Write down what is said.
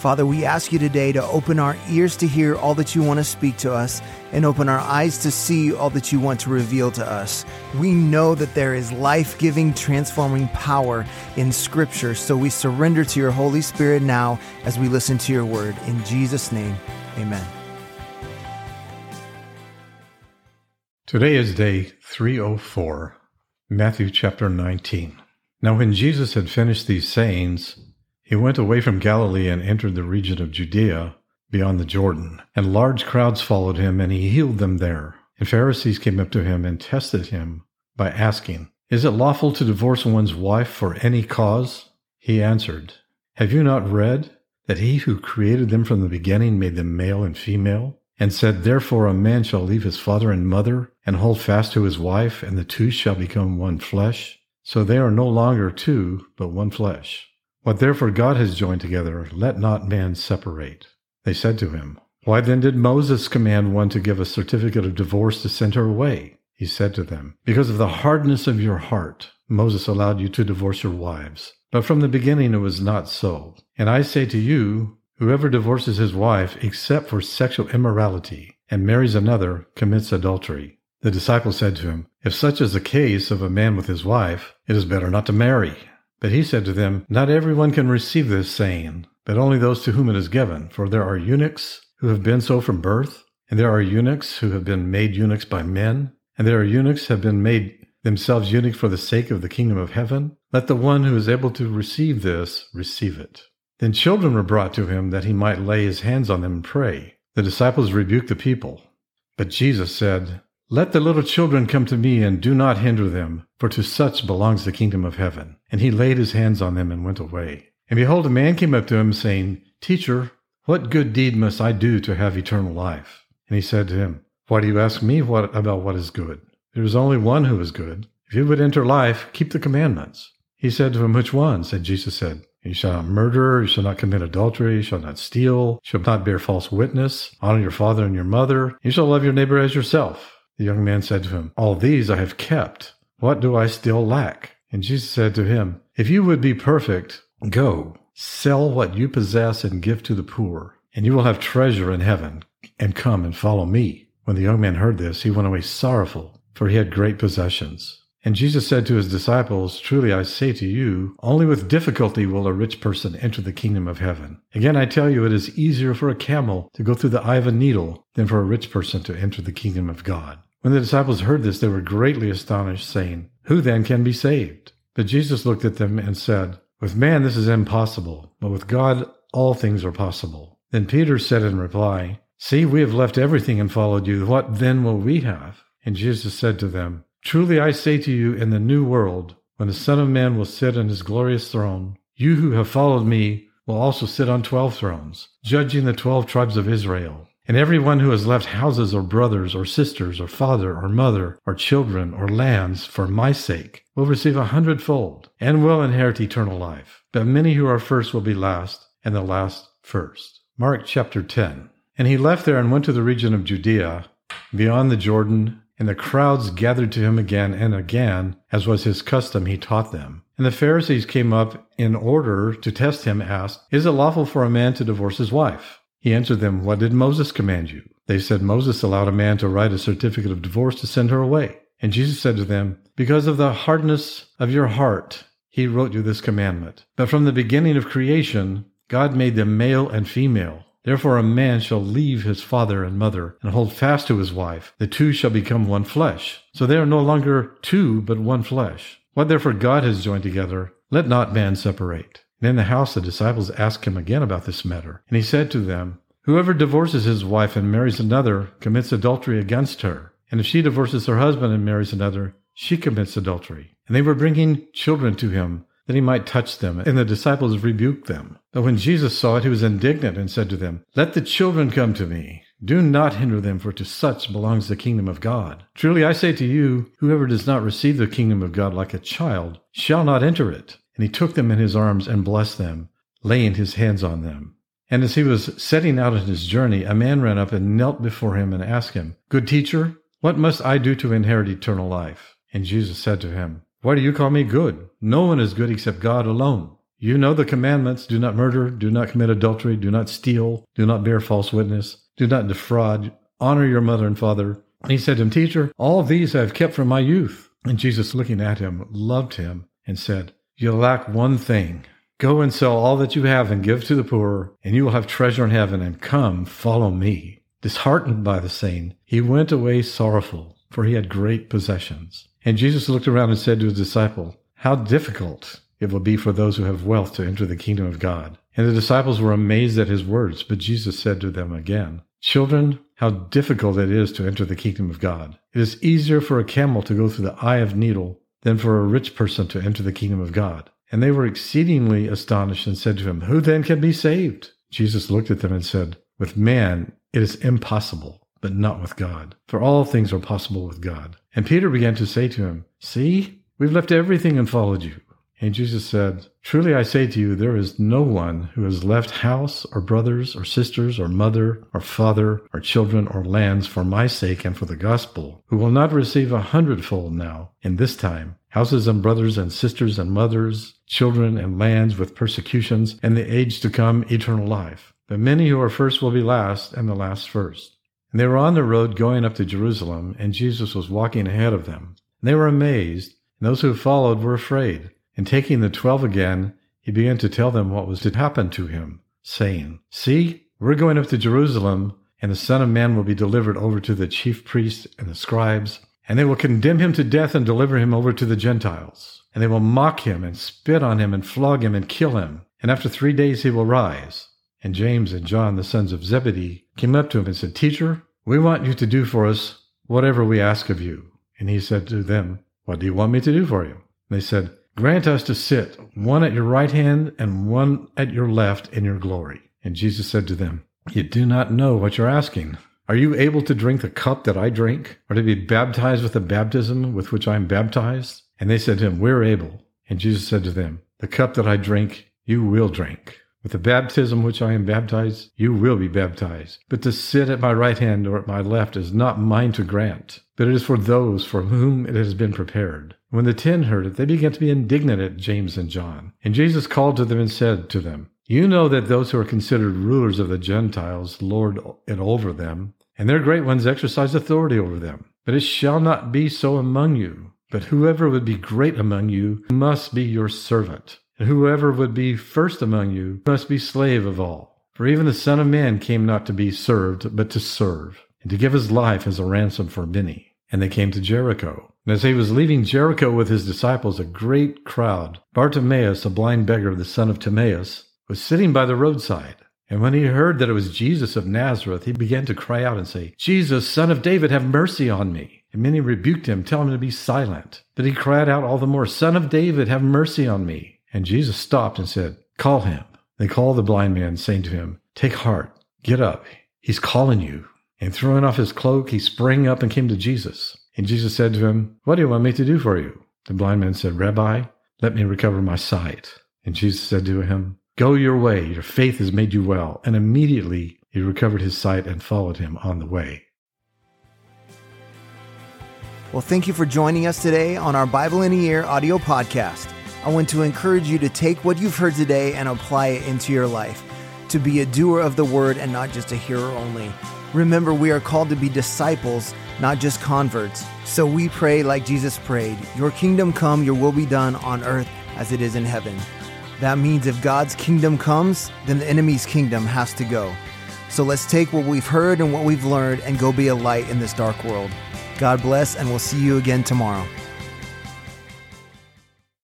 Father, we ask you today to open our ears to hear all that you want to speak to us and open our eyes to see all that you want to reveal to us. We know that there is life giving, transforming power in Scripture, so we surrender to your Holy Spirit now as we listen to your word. In Jesus' name, amen. Today is day 304, Matthew chapter 19. Now, when Jesus had finished these sayings, he went away from Galilee and entered the region of Judea beyond the Jordan, and large crowds followed him, and he healed them there. And Pharisees came up to him and tested him by asking, Is it lawful to divorce one's wife for any cause? He answered, Have you not read that he who created them from the beginning made them male and female? And said, Therefore a man shall leave his father and mother, and hold fast to his wife, and the two shall become one flesh? So they are no longer two, but one flesh. What therefore God has joined together, let not man separate. They said to him, Why then did Moses command one to give a certificate of divorce to send her away? He said to them, Because of the hardness of your heart, Moses allowed you to divorce your wives. But from the beginning it was not so. And I say to you, whoever divorces his wife except for sexual immorality and marries another commits adultery. The disciples said to him, If such is the case of a man with his wife, it is better not to marry. But he said to them, Not everyone can receive this saying, but only those to whom it is given. For there are eunuchs who have been so from birth, and there are eunuchs who have been made eunuchs by men, and there are eunuchs who have been made themselves eunuchs for the sake of the kingdom of heaven. Let the one who is able to receive this receive it. Then children were brought to him that he might lay his hands on them and pray. The disciples rebuked the people. But Jesus said, let the little children come to me, and do not hinder them, for to such belongs the kingdom of heaven. And he laid his hands on them and went away. And behold, a man came up to him, saying, Teacher, what good deed must I do to have eternal life? And he said to him, Why do you ask me what about what is good? There is only one who is good. If you would enter life, keep the commandments. He said to him, Which ones? And Jesus said, You shall not murder, you shall not commit adultery, you shall not steal, you shall not bear false witness, honor your father and your mother, you shall love your neighbor as yourself. The young man said to him, All these I have kept. What do I still lack? And Jesus said to him, If you would be perfect, go, sell what you possess and give to the poor, and you will have treasure in heaven, and come and follow me. When the young man heard this, he went away sorrowful, for he had great possessions. And Jesus said to his disciples, Truly I say to you, only with difficulty will a rich person enter the kingdom of heaven. Again, I tell you, it is easier for a camel to go through the eye of a needle than for a rich person to enter the kingdom of God. When the disciples heard this, they were greatly astonished, saying, Who then can be saved? But Jesus looked at them and said, With man this is impossible, but with God all things are possible. Then Peter said in reply, See, we have left everything and followed you. What then will we have? And Jesus said to them, Truly I say to you, in the new world, when the Son of Man will sit on his glorious throne, you who have followed me will also sit on twelve thrones, judging the twelve tribes of Israel. And everyone who has left houses or brothers or sisters or father or mother or children or lands for my sake will receive a hundredfold and will inherit eternal life. But many who are first will be last, and the last first. Mark chapter 10. And he left there and went to the region of Judea, beyond the Jordan, and the crowds gathered to him again and again, as was his custom, he taught them. And the Pharisees came up in order to test him, asked, Is it lawful for a man to divorce his wife? He answered them, What did Moses command you? They said, Moses allowed a man to write a certificate of divorce to send her away. And Jesus said to them, Because of the hardness of your heart, he wrote you this commandment. But from the beginning of creation, God made them male and female. Therefore a man shall leave his father and mother and hold fast to his wife. The two shall become one flesh. So they are no longer two, but one flesh. What therefore God has joined together, let not man separate. And in the house the disciples asked him again about this matter. And he said to them, Whoever divorces his wife and marries another commits adultery against her. And if she divorces her husband and marries another, she commits adultery. And they were bringing children to him that he might touch them. And the disciples rebuked them. But when Jesus saw it, he was indignant and said to them, Let the children come to me. Do not hinder them, for to such belongs the kingdom of God. Truly I say to you, whoever does not receive the kingdom of God like a child shall not enter it. And he took them in his arms and blessed them, laying his hands on them. And as he was setting out on his journey, a man ran up and knelt before him and asked him, Good teacher, what must I do to inherit eternal life? And Jesus said to him, Why do you call me good? No one is good except God alone. You know the commandments do not murder, do not commit adultery, do not steal, do not bear false witness, do not defraud, honor your mother and father. And he said to him, Teacher, all these I have kept from my youth. And Jesus, looking at him, loved him and said, You lack one thing. Go and sell all that you have and give to the poor, and you will have treasure in heaven, and come, follow me. Disheartened by the saying, he went away sorrowful, for he had great possessions. And Jesus looked around and said to his disciple, How difficult it will be for those who have wealth to enter the kingdom of God. And the disciples were amazed at his words, but Jesus said to them again, Children, how difficult it is to enter the kingdom of God. It is easier for a camel to go through the eye of needle than for a rich person to enter the kingdom of God. And they were exceedingly astonished and said to him, Who then can be saved? Jesus looked at them and said, With man it is impossible, but not with God. For all things are possible with God. And Peter began to say to him, See, we've left everything and followed you. And Jesus said, Truly I say to you, there is no one who has left house or brothers or sisters or mother or father or children or lands for my sake and for the gospel, who will not receive a hundredfold now in this time houses and brothers and sisters and mothers, children and lands with persecutions, and the age to come eternal life. But many who are first will be last, and the last first. And they were on the road going up to Jerusalem, and Jesus was walking ahead of them. And they were amazed, and those who followed were afraid. And taking the twelve again, he began to tell them what was to happen to him, saying, See, we're going up to Jerusalem, and the Son of Man will be delivered over to the chief priests and the scribes and they will condemn him to death and deliver him over to the Gentiles. And they will mock him and spit on him and flog him and kill him. And after three days he will rise. And James and John, the sons of Zebedee, came up to him and said, Teacher, we want you to do for us whatever we ask of you. And he said to them, What do you want me to do for you? And they said, Grant us to sit, one at your right hand and one at your left in your glory. And Jesus said to them, You do not know what you're asking. Are you able to drink the cup that I drink, or to be baptized with the baptism with which I am baptized? And they said to him, We're able. And Jesus said to them, The cup that I drink, you will drink. With the baptism which I am baptized, you will be baptized. But to sit at my right hand or at my left is not mine to grant, but it is for those for whom it has been prepared. When the ten heard it, they began to be indignant at James and John. And Jesus called to them and said to them, You know that those who are considered rulers of the Gentiles lord it over them and their great ones exercise authority over them. But it shall not be so among you. But whoever would be great among you must be your servant, and whoever would be first among you must be slave of all. For even the Son of Man came not to be served, but to serve, and to give his life as a ransom for many. And they came to Jericho. And as he was leaving Jericho with his disciples, a great crowd, Bartimaeus, a blind beggar, the son of Timaeus, was sitting by the roadside. And when he heard that it was Jesus of Nazareth, he began to cry out and say, Jesus, son of David, have mercy on me. And many rebuked him, telling him to be silent. But he cried out all the more, Son of David, have mercy on me. And Jesus stopped and said, Call him. They called the blind man, saying to him, Take heart, get up. He's calling you. And throwing off his cloak, he sprang up and came to Jesus. And Jesus said to him, What do you want me to do for you? The blind man said, Rabbi, let me recover my sight. And Jesus said to him, Go your way, your faith has made you well. And immediately he recovered his sight and followed him on the way. Well, thank you for joining us today on our Bible in a Year audio podcast. I want to encourage you to take what you've heard today and apply it into your life, to be a doer of the word and not just a hearer only. Remember, we are called to be disciples, not just converts. So we pray like Jesus prayed Your kingdom come, your will be done on earth as it is in heaven. That means if God's kingdom comes, then the enemy's kingdom has to go. So let's take what we've heard and what we've learned and go be a light in this dark world. God bless, and we'll see you again tomorrow.